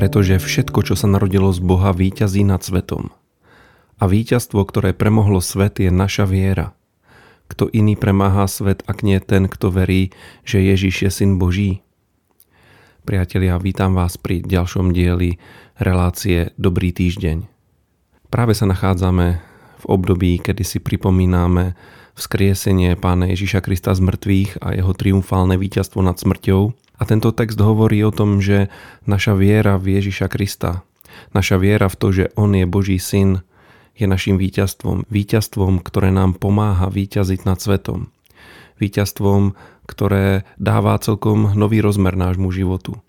Pretože všetko, čo sa narodilo z Boha, víťazí nad svetom. A víťazstvo, ktoré premohlo svet, je naša viera. Kto iný premáha svet, ak nie ten, kto verí, že Ježiš je syn Boží? Priatelia, vítam vás pri ďalšom dieli relácie Dobrý týždeň. Práve sa nachádzame v období, kedy si pripomíname vzkriesenie Pána Ježiša Krista z mŕtvych a jeho triumfálne víťazstvo nad smrťou. A tento text hovorí o tom, že naša viera v Ježiša Krista, naša viera v to, že On je Boží syn, je našim víťazstvom. Víťazstvom, ktoré nám pomáha víťaziť nad svetom. Víťazstvom, ktoré dáva celkom nový rozmer nášmu životu.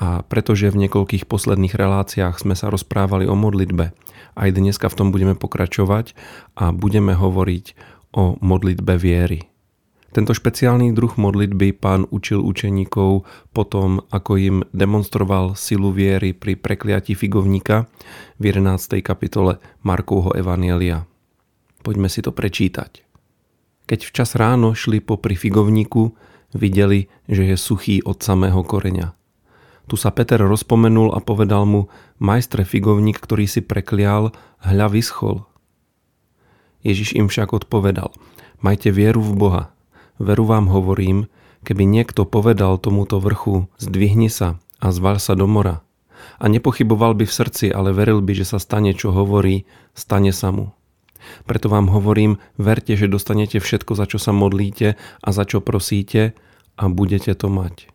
A pretože v niekoľkých posledných reláciách sme sa rozprávali o modlitbe, aj dneska v tom budeme pokračovať a budeme hovoriť o modlitbe viery. Tento špeciálny druh modlitby pán učil učeníkov potom, ako im demonstroval silu viery pri prekliati figovníka v 11. kapitole Markovho Evanielia. Poďme si to prečítať. Keď včas ráno šli popri figovníku, videli, že je suchý od samého koreňa. Tu sa Peter rozpomenul a povedal mu, majstre figovník, ktorý si preklial, hľa vyschol. Ježiš im však odpovedal, majte vieru v Boha. Veru vám hovorím, keby niekto povedal tomuto vrchu, zdvihni sa a zval sa do mora. A nepochyboval by v srdci, ale veril by, že sa stane, čo hovorí, stane sa mu. Preto vám hovorím, verte, že dostanete všetko, za čo sa modlíte a za čo prosíte a budete to mať.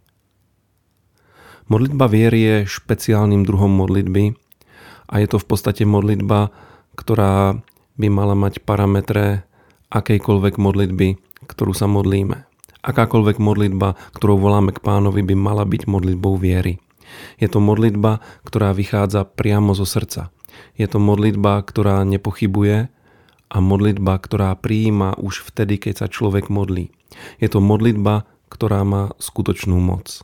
Modlitba viery je špeciálnym druhom modlitby a je to v podstate modlitba, ktorá by mala mať parametre akejkoľvek modlitby, ktorú sa modlíme. Akákoľvek modlitba, ktorou voláme k pánovi, by mala byť modlitbou viery. Je to modlitba, ktorá vychádza priamo zo srdca. Je to modlitba, ktorá nepochybuje a modlitba, ktorá prijíma už vtedy, keď sa človek modlí. Je to modlitba, ktorá má skutočnú moc.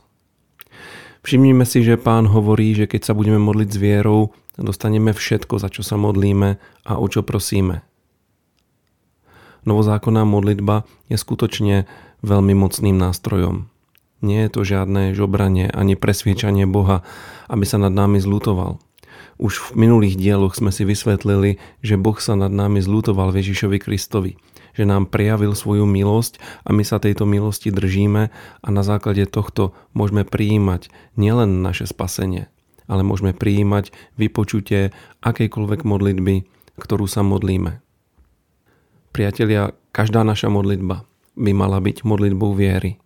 Všimnime si, že pán hovorí, že keď sa budeme modliť s vierou, dostaneme všetko, za čo sa modlíme a o čo prosíme. Novozákonná modlitba je skutočne veľmi mocným nástrojom. Nie je to žiadne žobranie ani presviečanie Boha, aby sa nad nami zlutoval. Už v minulých dieloch sme si vysvetlili, že Boh sa nad nami zlutoval Ježišovi Kristovi – že nám prijavil svoju milosť a my sa tejto milosti držíme a na základe tohto môžeme prijímať nielen naše spasenie, ale môžeme prijímať vypočutie akejkoľvek modlitby, ktorú sa modlíme. Priatelia, každá naša modlitba by mala byť modlitbou viery.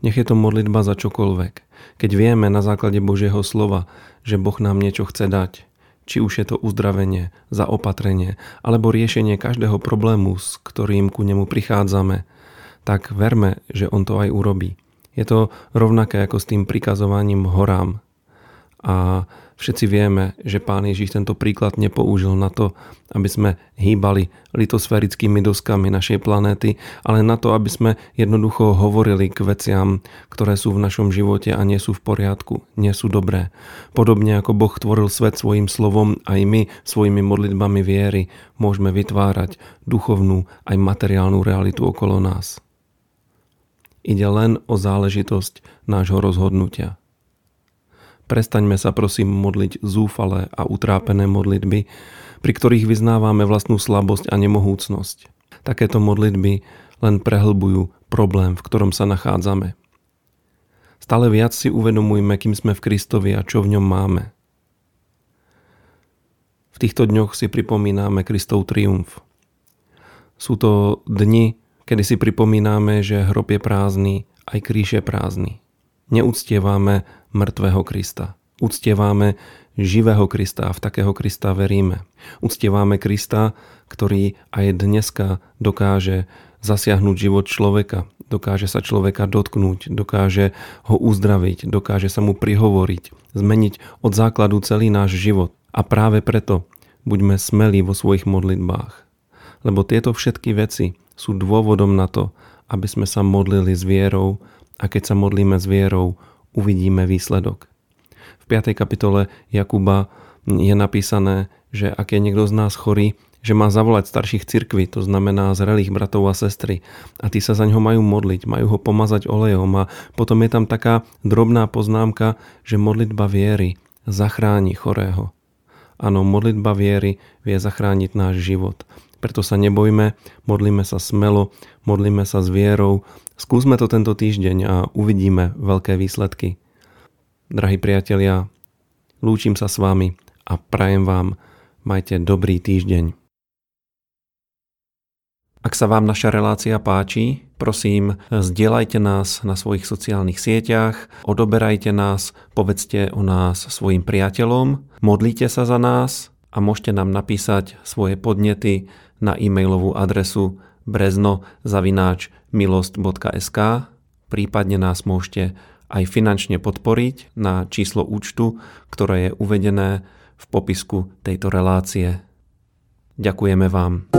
Nech je to modlitba za čokoľvek. Keď vieme na základe Božieho slova, že Boh nám niečo chce dať, či už je to uzdravenie, zaopatrenie alebo riešenie každého problému, s ktorým ku nemu prichádzame, tak verme, že on to aj urobí. Je to rovnaké ako s tým prikazovaním horám. A Všetci vieme, že pán Ježiš tento príklad nepoužil na to, aby sme hýbali litosférickými doskami našej planéty, ale na to, aby sme jednoducho hovorili k veciam, ktoré sú v našom živote a nie sú v poriadku, nie sú dobré. Podobne ako Boh tvoril svet svojim slovom, aj my svojimi modlitbami viery môžeme vytvárať duchovnú aj materiálnu realitu okolo nás. Ide len o záležitosť nášho rozhodnutia. Prestaňme sa prosím modliť zúfale a utrápené modlitby, pri ktorých vyznávame vlastnú slabosť a nemohúcnosť. Takéto modlitby len prehlbujú problém, v ktorom sa nachádzame. Stále viac si uvedomujme, kým sme v Kristovi a čo v ňom máme. V týchto dňoch si pripomíname Kristov triumf. Sú to dni, kedy si pripomíname, že hrob je prázdny, aj kríž je prázdny. Neúctievame mŕtvého Krista. Uctievame živého Krista a v takého Krista veríme. Uctievame Krista, ktorý aj dneska dokáže zasiahnuť život človeka, dokáže sa človeka dotknúť, dokáže ho uzdraviť, dokáže sa mu prihovoriť, zmeniť od základu celý náš život. A práve preto buďme smelí vo svojich modlitbách. Lebo tieto všetky veci sú dôvodom na to, aby sme sa modlili s vierou a keď sa modlíme s vierou, uvidíme výsledok. V 5. kapitole Jakuba je napísané, že ak je niekto z nás chorý, že má zavolať starších cirkví, to znamená zrelých bratov a sestry. A tí sa za ňo majú modliť, majú ho pomazať olejom a potom je tam taká drobná poznámka, že modlitba viery zachráni chorého. Áno, modlitba viery vie zachrániť náš život. Preto sa nebojme, modlíme sa smelo, modlíme sa s vierou. Skúsme to tento týždeň a uvidíme veľké výsledky. Drahí priatelia, lúčim sa s vami a prajem vám, majte dobrý týždeň. Ak sa vám naša relácia páči, prosím, zdieľajte nás na svojich sociálnych sieťach, odoberajte nás, povedzte o nás svojim priateľom, modlite sa za nás a môžete nám napísať svoje podnety na e-mailovú adresu brezno.milost.sk prípadne nás môžete aj finančne podporiť na číslo účtu, ktoré je uvedené v popisku tejto relácie. Ďakujeme vám.